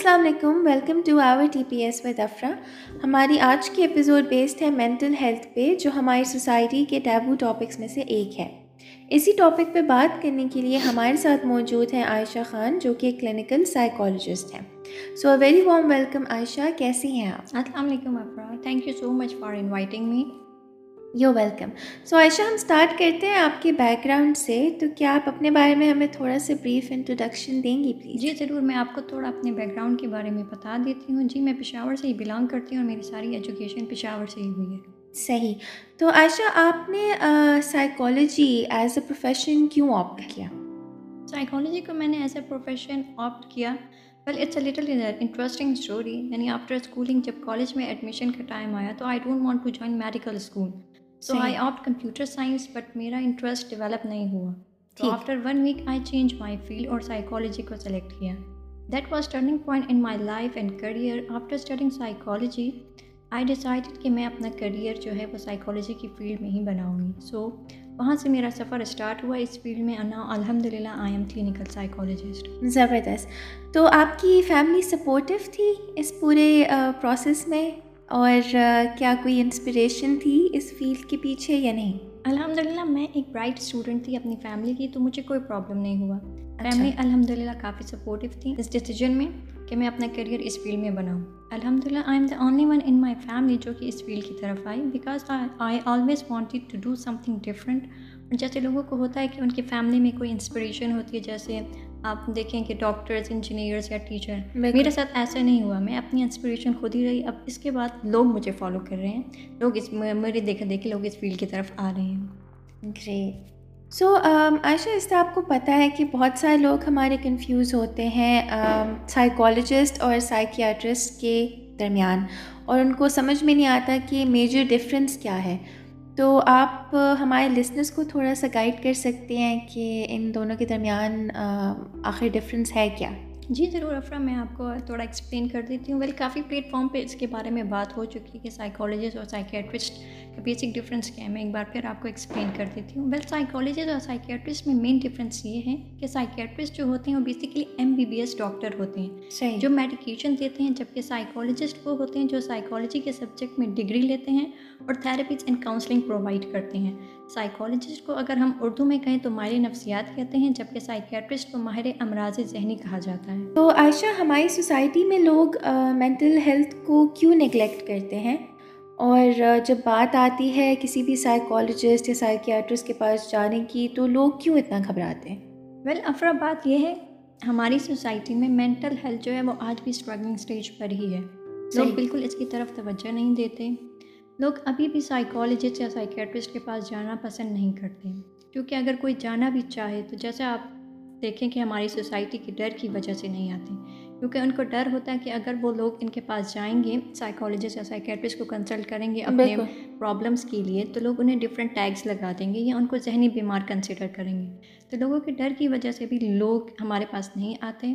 السلام علیکم welcome to our T P S with Afra ہماری آج کی ایپیسوڈ بیسڈ ہے مینٹل ہیلتھ پہ، جو ہماری سوسائٹی کے ٹیبو ٹاپکس میں سے ایک ہے۔ اسی ٹاپک پہ بات کرنے کے لیے ہمارے ساتھ موجود ہیں عائشہ خان، جو کہ کلینکل سائیکالوجسٹ ہیں۔ So very warm welcome Ayesha, کیسی ہیں آپ؟ السلام علیکم Afra thank you so much for inviting me you welcome so Ayesha ہم اسٹارٹ کرتے ہیں آپ کے بیک گراؤنڈ سے. تو کیا آپ اپنے بارے میں ہمیں تھوڑا سا بریف انٹروڈکشن دیں گی پلیز جی ضرور. میں آپ کو تھوڑا اپنے بیک گراؤنڈ کے بارے میں بتا دیتی ہوں. جی میں پشاور سے ہی بلانگ کرتی ہوں اور میری ساری ایجوکیشن پشاور سے ہی ہوئی ہے. صحیح. تو عائشہ آپ نے سائیکالوجی ایز اے پروفیشن کیوں آپٹ کیا؟ سائیکالوجی کو میں نے ایز اے پروفیشن آپٹ کیا. Well it's a little interesting story یعنی آفٹر اسکولنگ جب کالج میں ایڈمیشن کا ٹائم آیا تو I don't want to join medical school so I opt computer science but میرا انٹرسٹ ڈیولپ نہیں ہوا تو after one week I change my field اور سائیکالوجی کو سلیکٹ کیا that was turning point in my life and career after studying psychology I decided کہ میں اپنا کریئر جو ہے وہ سائیکالوجی کی فیلڈ میں ہی بناؤں گی سو وہاں سے میرا سفر اسٹارٹ ہوا اس فیلڈ میں انا الحمد للہ آئی ایم کلینکل سائیکالوجسٹ زبردست تو آپ کی فیملی سپورٹیو تھی اس پورے پروسیس میں اور کیا کوئی انسپریشن تھی اس فیلڈ کے پیچھے یا نہیں؟ الحمد للہ میں ایک برائٹ اسٹوڈنٹ تھی اپنی فیملی کی تو مجھے کوئی پرابلم نہیں ہوا۔ فیملی الحمد للہ کافی سپورٹیو تھی۔ اس ڈیسیجن میں کہ میں اپنا کریئر اس فیلڈ میں بناؤں۔ الحمد للہ I am the only one in my family جو کہ اس فیلڈ کی طرف آئی۔ Because I always wanted to do something different جیسے لوگوں کو ہوتا ہے کہ ان کی فیملی میں کوئی انسپریشن ہوتی ہے جیسے آپ دیکھیں کہ ڈاکٹرز انجینئرس یا ٹیچر میرے ساتھ ایسا نہیں ہوا۔ میں اپنی انسپریشن خود ہی رہی۔ اب اس کے بعد لوگ مجھے فالو کر رہے ہیں۔ لوگ اس میرے دیکھا دیکھے لوگ اس فیلڈ کی طرف آ رہے ہیں۔ گریٹ سو عائشہ اس سے آپ کو پتہ ہے کہ بہت سارے لوگ ہمارے کنفیوز ہوتے ہیں سائیکالوجسٹ اور سائیکیاٹرسٹ کے درمیان۔ اور ان کو سمجھ میں نہیں آتا کہ میجر ڈفرینس کیا ہے۔ تو آپ، ہمارے لسنرس کو تھوڑا سا گائڈ کر سکتے ہیں کہ ان دونوں کے درمیان آخر ڈفرینس ہے کیا؟ جی ضرور افرا، میں آپ کو تھوڑا ایکسپلین کر دیتی ہوں. ویل کافی پلیٹ فارم پہ اس کے بارے میں بات ہو چکی ہے کہ سائیکالوجسٹ اور سائیکیٹرسٹ کا بیسک ڈفرینس کیا ہے میں ایک بار پھر آپ کو ایکسپلین کر دیتی ہوں۔ ویل سائیکالوجسٹ اور سائیکیٹرسٹ میں مین ڈفرینس یہ ہے کہ سائیکیٹرسٹ جو ہوتے ہیں وہ basically M B B S doctor ہوتے ہیں۔ صحیح۔ جو میڈیکیشن دیتے ہیں جبکہ سائیکالوجسٹ وہ ہوتے ہیں جو سائیکالوجی کے سبجیکٹ میں ڈگری لیتے ہیں اور تھراپیز اینڈ کاؤنسلنگ پرووائڈ کرتے ہیں۔ سائیکالوجسٹ کو اگر ہم اردو میں کہیں تو ماہر نفسیات کہتے ہیں جبکہ سائیکیٹرسٹ کو ماہر امراض ذہنی کہا جاتا ہے۔ تو عائشہ ہماری سوسائٹی میں لوگ مینٹل ہیلتھ کو کیوں نگلیکٹ کرتے ہیں؟ اور جب بات آتی ہے کسی بھی سائیکالوجسٹ یا سائیکیٹرسٹ کے پاس جانے کی تو لوگ کیوں اتنا گھبراتے ہیں؟ ویل افرا بات یہ ہے ہماری سوسائٹی میں مینٹل ہیلتھ جو ہے وہ آج بھی اسٹرگلنگ اسٹیج پر ہی ہے۔ لوگ بالکل اس کی طرف توجہ نہیں دیتے۔ لوگ ابھی بھی سائیکالوجسٹ یا سائیکیٹرسٹ کے پاس جانا پسند نہیں کرتے۔ کیونکہ اگر کوئی جانا بھی چاہے تو جیسے آپ دیکھیں کہ ہماری سوسائٹی کے ڈر کی وجہ سے نہیں آتے۔ کیونکہ ان کو ڈر ہوتا ہے کہ اگر وہ لوگ ان کے پاس جائیں گے سائیکالوجسٹ یا سائیکیٹرسٹ کو کنسلٹ کریں گے اپنے پرابلمس کے لیے تو لوگ انہیں ڈفرینٹ ٹیگس لگا دیں گے یا ان کو ذہنی بیمار کنسیڈر کریں گے۔ تو لوگوں کے ڈر کی وجہ سے بھی لوگ ہمارے پاس نہیں آتے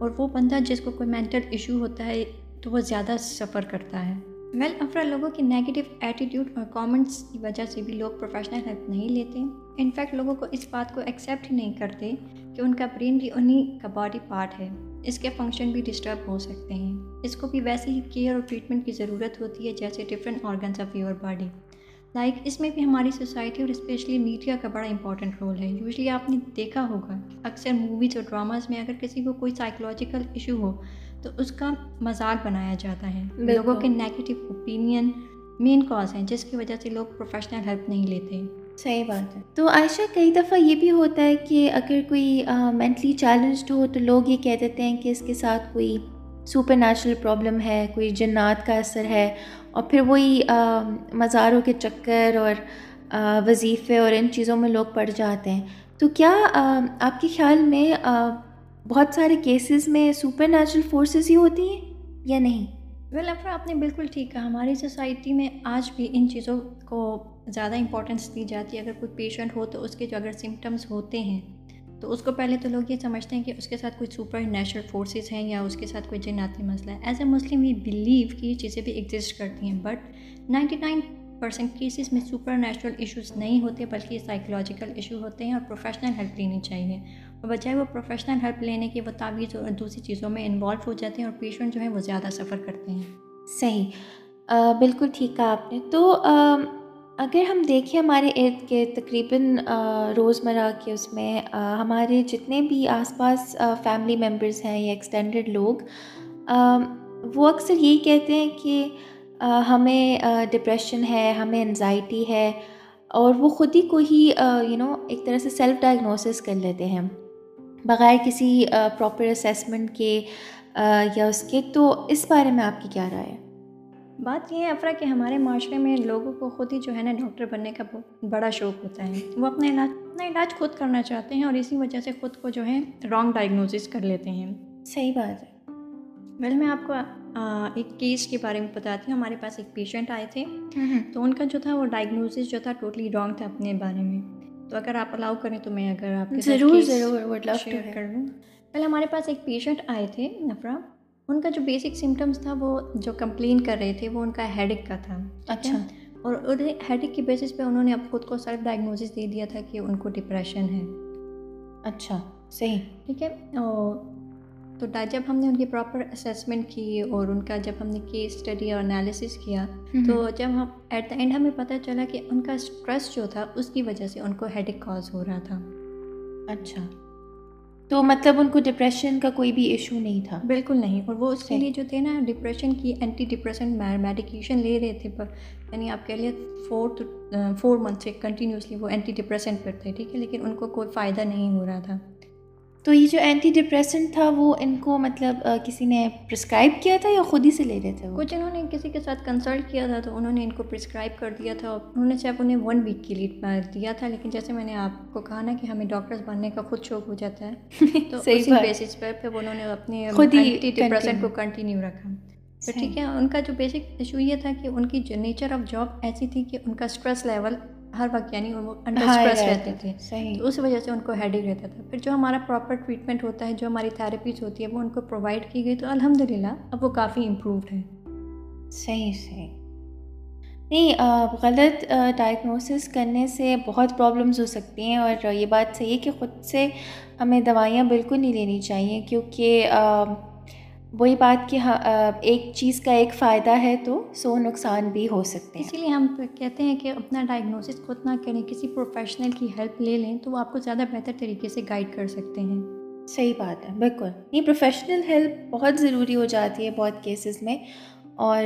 اور وہ بندہ جس کو کوئی مینٹل ایشو ہوتا ہے تو وہ زیادہ سفر کرتا ہے۔ ویل افرا لوگوں کی نگیٹو ایٹیٹیوڈ اور کامنٹس کی وجہ سے بھی لوگ پروفیشنل ہیلپ نہیں لیتے۔ انفیکٹ لوگوں کو اس بات کو ایکسیپٹ ہی نہیں کرتے کہ ان کا برین بھی انہیں کا باڈی پارٹ ہے۔ اس کے فنکشن بھی ڈسٹرب ہو سکتے ہیں۔ اس کو بھی ویسے ہی کیئر اور ٹریٹمنٹ کی ضرورت ہوتی ہے جیسے different organs of your body like اس میں بھی ہماری سوسائٹی اور اسپیشلی میڈیا کا بڑا امپورٹنٹ رول ہے۔ یوزلی آپ نے دیکھا ہوگا اکثر موویز اور ڈراماز میں اگر کسی کو کوئی سائیکولوجیکل ایشو ہو تو اس کا مذاق بنایا جاتا ہے۔ لوگوں کے نیگیٹو اوپینین مین کاز ہیں جس کی وجہ سے لوگ پروفیشنل ہیلپ نہیں لیتے۔ صحیح بات ہے۔ تو عائشہ، کئی دفعہ یہ بھی ہوتا ہے کہ اگر کوئی مینٹلی چیلنجڈ ہو تو لوگ یہ کہہ دیتے ہیں کہ اس کے ساتھ کوئی سپر نیچرل پرابلم ہے، کوئی جنات کا اثر ہے اور پھر وہی مزاروں کے چکر اور وظیفے اور ان چیزوں میں لوگ پڑ جاتے ہیں۔ تو کیا آپ کے خیال میں بہت سارے کیسز میں سپر نیچرل فورسز ہی ہوتی ہیں یا نہیں؟ ویل افرا آپ نے بالکل ٹھیک کہا ہماری سوسائٹی میں آج بھی ان چیزوں کو زیادہ امپورٹنس دی جاتی ہے اگر کوئی پیشنٹ ہو تو اس کے جو اگر سمٹمس ہوتے ہیں تو اس کو پہلے تو لوگ یہ سمجھتے ہیں کہ اس کے ساتھ کوئی سپر نیچرل فورسز ہیں یا اس کے ساتھ کوئی جناتی مسئلہ ہے as a Muslim we believe کہ یہ چیزیں بھی ایگزسٹ کرتی ہیں but ninety nine percent cases میں سپر نیچرل ایشوز نہیں ہوتے بلکہ یہ سائیکولوجیکل ایشو ہوتے ہیں اور پروفیشنل ہیلپ لینی چاہیے اور بجائے وہ پروفیشنل ہیلپ لینے کے وہ تعویذ اور دوسری چیزوں میں انوالو ہو جاتے ہیں اور پیشنٹ جو ہیں وہ زیادہ سفر کرتے ہیں۔ صحیح۔ بالکل ٹھیک کہا آپ نے۔ تو اگر ہم دیکھیں ہمارے ارد گرد تقریباً روزمرہ کے اس میں ہمارے جتنے بھی آس پاس فیملی ممبرس ہیں یا ایکسٹینڈڈ لوگ وہ اکثر یہی کہتے ہیں کہ ہمیں ڈپریشن ہے، ہمیں انزائٹی ہے اور وہ خود ہی کو ہی یو نو ایک طرح سے سیلف ڈائگنوسس کر لیتے ہیں بغیر کسی پراپر اسیسمنٹ کے یا اس کے تو اس بارے میں آپ کی کیا رائے ہے؟ بات یہ ہے افرا کہ ہمارے معاشرے میں لوگوں کو خود ہی جو ہے نا ڈاکٹر بننے کا بڑا شوق ہوتا ہے۔ وہ اپنا علاج اپنا علاج خود کرنا چاہتے ہیں اور اسی وجہ سے خود کو جو ہے رانگ ڈائگنوسس کر لیتے ہیں۔ صحیح بات ہے۔ ویل میں آپ کو ایک کیس کے بارے میں بتاتی ہوں۔ ہمارے پاس ایک پیشنٹ آئے تھے۔ تو ان کا جو تھا وہ ڈائگنوسس جو تھا ٹوٹلی رانگ تھا اپنے بارے میں۔ تو اگر آپ الاؤ کریں تو میں اگر آپ ضرور ضرور شیئر کر لوں پہلے ہمارے پاس ایک پیشنٹ آئے تھے نفرا۔ ان کا جو بیسک سمٹمس تھا وہ جو کمپلین کر رہے تھے وہ ان کا ہیڈک کا تھا اچھا۔ اور ہیڈک کی بیسس پہ انہوں نے اب خود کو سیلف ڈائگنوسس دے دیا تھا کہ ان کو ڈپریشن ہے۔ اچھا صحیح۔ ٹھیک ہے؟ تو جب ہم نے ان کی پراپر اسیسمنٹ کی اور ان کا جب ہم نے کیس اسٹڈی اور انالیسس کیا تو جب ہم ایٹ دا اینڈ ہمیں پتہ چلا کہ ان کا اسٹریس جو تھا اس کی وجہ سے ان کو ہیڈک کاز ہو رہا تھا۔ اچھا۔ تو مطلب ان کو ڈپریشن کا کوئی بھی ایشو نہیں تھا۔ بالکل نہیں۔ اور وہ اس کے لیے جو تھے نا ڈپریشن کی اینٹی ڈپریشن میڈیکیشن لے رہے تھے۔ پر یعنی آپ کہہ لیے فور فور منتھ سے کنٹینیوسلی وہ اینٹی ڈپریشن پر تھے ٹھیک ہے؟ لیکن ان کو کوئی فائدہ نہیں ہو رہا تھا۔ تو یہ جو اینٹی ڈپریسنٹ تھا وہ ان کو مطلب کسی نے پرسکرائب کیا تھا یا خود ہی سے لے رہے تھے کچھ انہوں نے کسی کے ساتھ کنسلٹ کیا تھا تو انہوں نے ان کو پرسکرائب کر دیا تھا۔ انہوں نے صرف انہیں ون ویک کی لیڈ دیا تھا لیکن جیسے میں نے آپ کو کہا نا کہ ہمیں ڈاکٹرز بننے کا خود شوق ہو جاتا ہے تو اسی بیسس پر پھر انہوں نے اپنے خود اینٹی ڈپریسنٹ کو کنٹینیو رکھا۔ تو ٹھیک ہے ان کا جو بیسک ایشو یہ تھا کہ ان کی نیچر آف جاب ایسی تھی کہ ان کا اسٹریس لیول ہر وقت یعنی وہ انڈر اسٹریس رہتے تھے۔ تو اس وجہ سے ان کو ہیڈ رہتا تھا۔ پھر جو ہمارا پراپر ٹریٹمنٹ ہوتا ہے جو ہماری تھراپیز ہوتی ہے وہ ان کو پرووائڈ کی گئی۔ تو الحمد للہ اب وہ کافی امپرووڈ ہے صحیح صحیح۔ نہیں غلط ڈائگنوسس کرنے سے بہت پرابلمز ہو سکتی ہیں اور یہ بات صحیح ہے کہ خود سے ہمیں دوائیاں بالکل نہیں لینی چاہیے کیونکہ وہی بات کہ ہاں ایک چیز کا ایک فائدہ ہے تو سو نقصان بھی ہو سکتے ہیں۔ اسی لیے ہم کہتے ہیں کہ اپنا ڈائگنوسس خود نہ کریں کسی پروفیشنل کی ہیلپ لے لیں تو وہ آپ کو زیادہ بہتر طریقے سے گائڈ کر سکتے ہیں۔ صحیح بات ہے بالکل۔ نہیں پروفیشنل ہیلپ بہت ضروری ہو جاتی ہے بہت کیسز میں۔ اور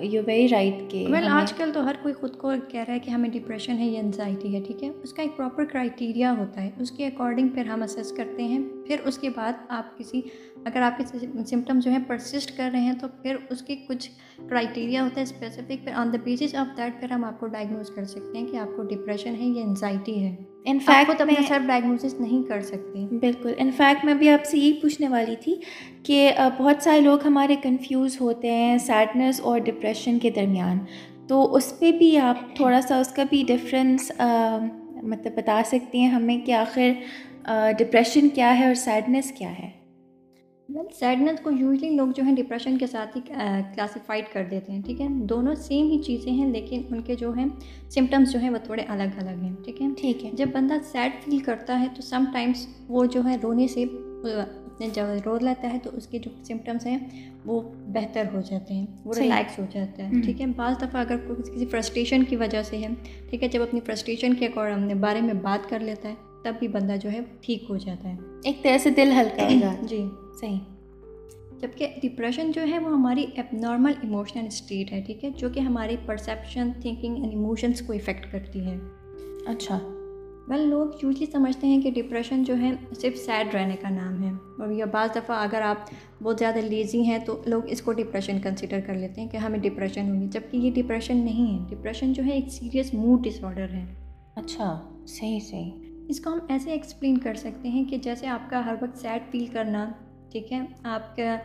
یو ویری رائٹ کہ ویل آج کل تو ہر کوئی خود کو کہہ رہا ہے کہ ہمیں ڈپریشن ہے یا انزائٹی ہے ٹھیک ہے؟ اس کا ایک پراپر کرائٹیریا ہوتا ہے۔ اس کے اکارڈنگ پھر ہم اسیس کرتے ہیں۔ پھر اس کے بعد آپ کسی اگر آپ کے سمٹم جو ہیں پرسسٹ کر رہے ہیں تو پھر اس کے کچھ کرائٹیریا ہوتا ہے اسپیسیفک پھر on the basis of that پھر ہم آپ کو ڈائگنوز کر سکتے ہیں کہ آپ کو ڈپریشن ہے یا انزائٹی ہے۔ ان فیکٹ اپنا سیلف ڈائگنوسس نہیں کر سکتے۔ بالکل۔ ان فیکٹ میں بھی آپ سے یہی پوچھنے والی تھی کہ بہت سارے لوگ ہمارے کنفیوز ہوتے ہیں سیڈنس اور ڈپریشن کے درمیان۔ تو اس پہ بھی آپ تھوڑا سا اس کا بھی ڈفرینس مطلب بتا سکتی ہیں ہمیں کہ آخر ڈپریشن کیا ہے اور سیڈنس کیا ہے۔ ویل سیڈنس کو یوزلی لوگ جو ہیں ڈپریشن کے ساتھ ہی کلاسیفائڈ کر دیتے ہیں ٹھیک ہے؟ دونوں سیم ہی چیزیں ہیں لیکن ان کے جو ہیں سمٹمس جو ہیں وہ تھوڑے الگ الگ ہیں ٹھیک ہے؟ ٹھیک ہے۔ جب بندہ سیڈ فیل کرتا ہے تو سم ٹائمس وہ جو ہے رونے سے اپنے جب رو لیتا ہے تو اس کے جو سمٹمس ہیں وہ بہتر ہو جاتے ہیں وہ ریلیکس ہو جاتا ہے ٹھیک ہے؟ بعض دفعہ اگر کسی فرسٹریشن کی وجہ سے ہے ٹھیک ہے؟ جب اپنی فرسٹریشن کے بارے میں بات کر لیتا ہے تب بھی بندہ جو ہے ٹھیک ہو جاتا ہے۔ ایک طرح سے دل ہلکا ہو جاتا جی صحیح۔ جبکہ ڈپریشن جو ہے وہ ہماری ایب نارمل ایموشنل اسٹیٹ ہے ٹھیک ہے؟ جو کہ ہماری پرسیپشن تھنکنگ اینڈ ایموشنس کو افیکٹ کرتی ہے۔ اچھا۔ ویل لوگ یوزلی سمجھتے ہیں کہ ڈپریشن جو ہے صرف سیڈ رہنے کا نام ہے۔ اور یا بعض دفعہ اگر آپ بہت زیادہ لیزی ہیں تو لوگ اس کو ڈپریشن کنسیڈر کر لیتے ہیں کہ ہمیں ڈپریشن ہوگی۔ جبکہ یہ ڈپریشن نہیں ہے۔ ڈپریشن جو ہے ایک سیریس موڈ ڈس آڈر ہے۔ اچھا صحیح صحیح۔ اس کو ہم ایسے ایکسپلین کر سکتے ہیں کہ جیسے آپ کا ہر وقت سیڈ فیل کرنا، ٹھیک ہے؟ آپ کا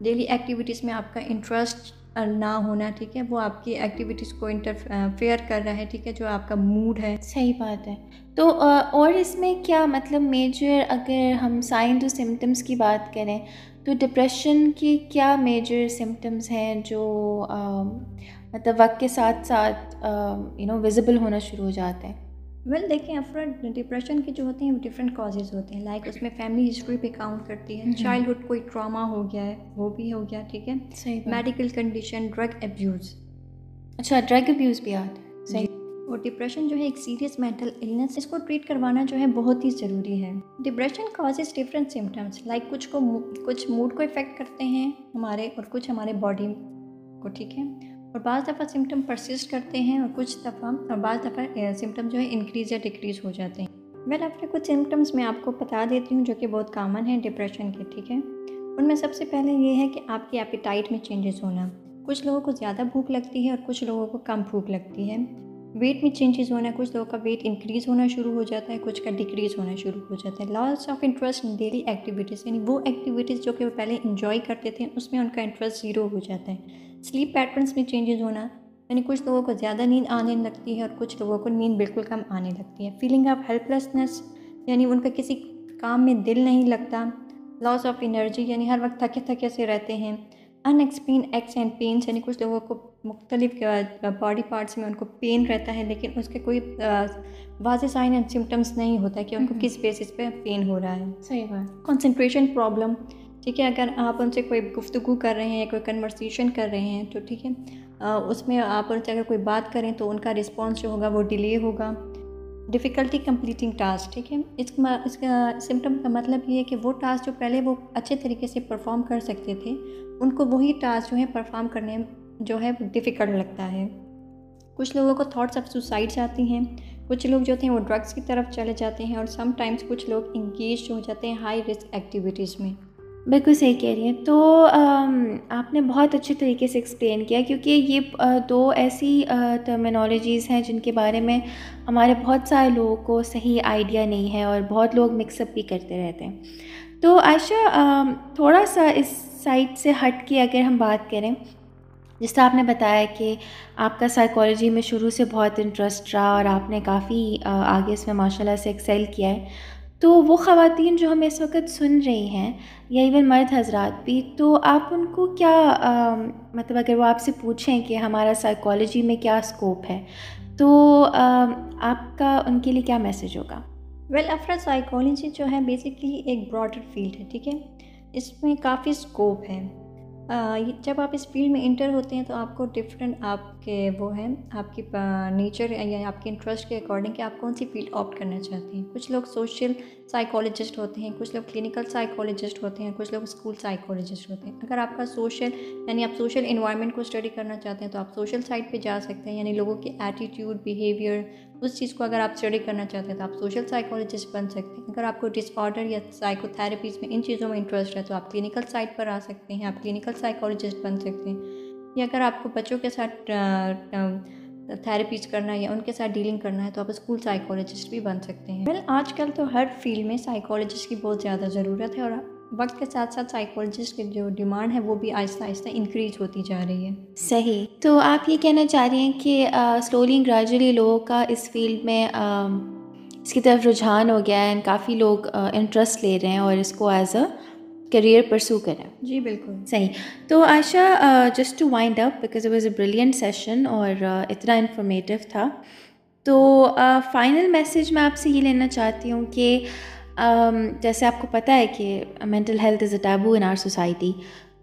ڈیلی ایکٹیویٹیز میں آپ کا انٹرسٹ نہ ہونا، ٹھیک ہے؟ وہ آپ کی ایکٹیویٹیز کو انٹرفیئر کر رہا ہے، ٹھیک ہے؟ جو آپ کا موڈ ہے۔ صحیح بات ہے۔ تو اور اس میں کیا مطلب میجر اگر ہم سائن ٹو سمٹمس کی بات کریں، تو ڈپریشن کی کیا میجر سمٹمس ہیں جو مطلب وقت کے ساتھ ساتھ یو نو ویزیبل ہونا شروع ہو جاتے ہیں؟ ویل دیکھیں افراد ڈپریشن کے جو ہوتے ہیں وہ ڈفرینٹ کازز ہوتے ہیں لائک اس میں فیملی ہسٹری پہ کاؤنٹ کرتی ہے چائلڈہڈ کوئی ٹراما ہو گیا ہے وہ بھی ہو گیا ٹھیک ہے میڈیکل کنڈیشن ڈرگ ابیوز اچھا ڈرگ ابیوز بھی آتا ہے صحیح اور ڈپریشن جو ہے ایک سیریس مینٹل النس اس کو ٹریٹ کروانا جو ہے بہت ہی ضروری ہے depression causes different symptoms like کچھ کو کچھ موڈ کو افیکٹ کرتے ہیں ہمارے اور کچھ ہمارے باڈی کو ٹھیک ہے اور بعض دفعہ سمٹم پرسسٹ کرتے ہیں اور کچھ دفعہ اور بعض دفعہ سمٹم جو ہے انکریز یا ڈکریز ہو جاتے ہیں۔ ویل اپنے کچھ سمٹمس میں آپ کو بتا دیتی ہوں جو کہ بہت کامن ہیں ڈپریشن کے، ٹھیک ہے؟ ان میں سب سے پہلے یہ ہے کہ آپ کی ایپیٹائٹ میں چینجز ہونا۔ کچھ لوگوں کو زیادہ بھوک لگتی ہے اور کچھ لوگوں کو کم بھوک لگتی ہے۔ ویٹ میں چینجز ہونا کچھ لوگوں کا ویٹ انکریز ہونا شروع ہو جاتا ہے، کچھ کا ڈکریز ہونا شروع ہو جاتا ہے۔ Loss of interest in daily activities یعنی وہ ایکٹیویٹیز جو کہ وہ پہلے انجوائے کرتے تھے، اس میں ان کا انٹرسٹ زیرو ہو جاتا ہے۔ سلیپ پیٹرنس میں چینجز ہونا یعنی کچھ لوگوں کو زیادہ نیند آنے لگتی ہے اور کچھ لوگوں کو نیند بالکل کم آنے لگتی ہے۔ فیلنگ آف ہیلپ لیسنس یعنی ان کا کسی کام میں دل نہیں لگتا۔ لاس آف انرجی یعنی ہر وقت تھکے تھکے سے رہتے ہیں۔ ان ایکسپین ایکس اینڈ پینس یعنی کچھ لوگوں کو مختلف باڈی پارٹس میں ان کو پین رہتا ہے لیکن اس کے کوئی واضح سائن اینڈ سمٹمس نہیں ہوتا کہ ان کو کس بیسس پہ پین ہو رہا ہے۔ صحیح بات۔ کنسنٹریشن پرابلم ٹھیک ہے اگر آپ ان سے کوئی گفتگو کر رہے ہیں کوئی کنورسیشن کر رہے ہیں تو ٹھیک ہے۔ اس میں آپ ان سے اگر کوئی بات کریں تو ان کا رسپانس جو ہوگا وہ ڈیلے ہوگا۔ ڈفیکلٹی کمپلیٹنگ ٹاسک ٹھیک ہے۔ اس کا اس کا سمٹم کا مطلب یہ ہے کہ وہ ٹاسک جو پہلے وہ اچھے طریقے سے پرفارم کر سکتے تھے ان کو وہی ٹاسک جو ہے پرفارم کرنے جو ہے ڈفیکلٹ لگتا ہے۔ کچھ لوگوں کو تھاٹس آف سوسائڈس آتی ہیں۔ کچھ لوگ جو ہیں وہ ڈرگس کی طرف چلے جاتے ہیں اور سم ٹائمس کچھ لوگ انگیج ہو جاتے ہیں ہائی رسک ایکٹیویٹیز میں۔ بالکل صحیح کہہ رہی ہیں۔ تو آپ نے بہت اچھے طریقے سے ایکسپلین کیا کیونکہ یہ دو ایسی ٹرمینالوجیز ہیں جن کے بارے میں ہمارے بہت سارے لوگوں کو صحیح آئیڈیا نہیں ہے اور بہت لوگ مکس اپ بھی کرتے رہتے ہیں۔ تو عائشہ تھوڑا سا اس سائٹ سے ہٹ کے اگر ہم بات کریں جس طرح آپ نے بتایا کہ آپ کا سائیکالوجی میں شروع سے بہت انٹرسٹ رہا اور آپ نے کافی آگے اس میں ماشاء اللہ سے ایکسیل کیا ہے، تو وہ خواتین جو ہمیں اس وقت سن رہی ہیں یا ایون مرد حضرات بھی، تو آپ ان کو کیا مطلب اگر وہ آپ سے پوچھیں کہ ہمارا سائیکالوجی میں کیا اسکوپ ہے، تو آپ کا ان کے لیے کیا میسیج ہوگا؟ ویل افرا سائیکالوجی جو ہے بیسکلی ایک براڈر فیلڈ ہے، ٹھیک ہے؟ اس میں کافی اسکوپ ہے۔ جب آپ اس فیلڈ میں انٹر ہوتے ہیں تو آپ کو ڈفرینٹ آپ کے وہ ہیں، آپ کی نیچر یا آپ کے انٹرسٹ کے اکارڈنگ کہ آپ کون سی فیلڈ آپٹ کرنا چاہتے ہیں؟ کچھ لوگ سوشل سائیکالوجسٹ ہوتے ہیں، کچھ لوگ کلینکل سائیکالوجسٹ ہوتے ہیں، کچھ لوگ اسکول سائیکالوجسٹ ہوتے ہیں۔ اگر آپ کا سوشل یعنی آپ سوشل انوائرمنٹ کو اسٹڈی کرنا چاہتے ہیں تو آپ سوشل سائڈ پہ جا سکتے ہیں یعنی لوگوں کی ایٹیٹیوڈ بیہیویئر اس چیز کو اگر آپ اسٹڈی کرنا چاہتے ہیں تو آپ سوشل سائیکالوجسٹ بن سکتے ہیں۔ اگر آپ کو ڈس آرڈر یا سائیکو تھراپیز میں ان چیزوں میں انٹرسٹ ہے تو آپ کلینکل سائڈ پر آ سکتے ہیں، آپ کلینکل سائیکالوجسٹ بن سکتے ہیں۔ یا اگر آپ کو بچوں کے ساتھ تھراپیز کرنا ہے یا ان کے ساتھ ڈیلنگ کرنا ہے تو آپ اسکول سائیکالوجسٹ بھی بن سکتے ہیں۔ ویل آج کل تو ہر فیلڈ میں سائیکالوجسٹ کی بہت زیادہ ضرورت ہے اور وقت کے ساتھ ساتھ سائیکالوجسٹ کی جو ڈیمانڈ ہے وہ بھی آہستہ آہستہ انکریز ہوتی جا رہی ہے۔ صحیح۔ تو آپ یہ کہنا چاہ رہی ہیں کہ سلولی گریجولی لوگوں کا اس فیلڈ میں اس کی طرف رجحان ہو گیا ہے کافی لوگ انٹرسٹ لے رہے ہیں اور اس کو ایز اے کریئر پرسو کریں جی بالکل۔ صحیح۔ تو Ayesha just to wind up because it was a brilliant session اور اتنا انفارمیٹیو تھا۔ تو فائنل میسیج میں آپ سے یہ لینا چاہتی ہوں کہ جیسے آپ کو پتہ ہے کہ mental health is a taboo in our society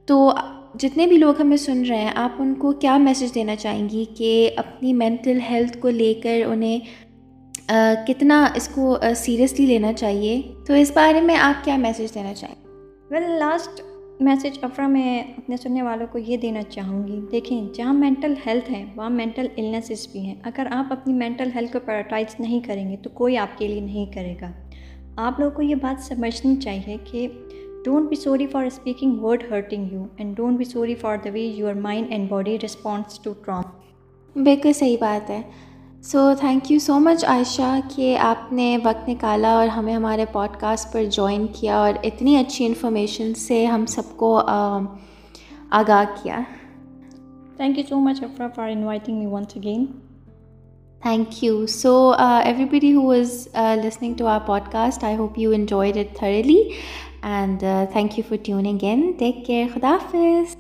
تو جتنے بھی لوگ ہمیں سن رہے ہیں آپ ان کو کیا میسیج دینا چاہیں گی کہ اپنی مینٹل ہیلتھ کو لے کر انہیں کتنا اس کو سیریسلی لینا چاہیے؟ تو اس بارے میں آپ کیا میسیج دینا چاہیں گے؟ ویل لاسٹ میسیج افرا میں اپنے سننے والوں کو یہ دینا چاہوں گی، دیکھیں جہاں مینٹل ہیلتھ ہے، وہاں مینٹل النیسز بھی ہیں۔ اگر آپ اپنی مینٹل ہیلتھ کو پرائٹائز نہیں کریں گے تو کوئی آپ کے لیے نہیں کرے گا۔ آپ لوگوں کو یہ بات سمجھنی چاہیے کہ don't be sorry for speaking word hurting you and don't be sorry for the way your mind and body response to trauma بالکل صحیح بات ہے۔ سو تھینک یو سو مچ عائشہ کہ آپ نے وقت نکالا اور ہمیں ہمارے پوڈ کاسٹ پر جوائن کیا اور اتنی اچھی انفارمیشن سے ہم سب کو آگاہ کیا thank you so much Afra for inviting me once again Thank you. So everybody who is listening to our podcast, I hope you enjoyed it thoroughly, and thank you for tuning in. Take care. Khuda Hafiz.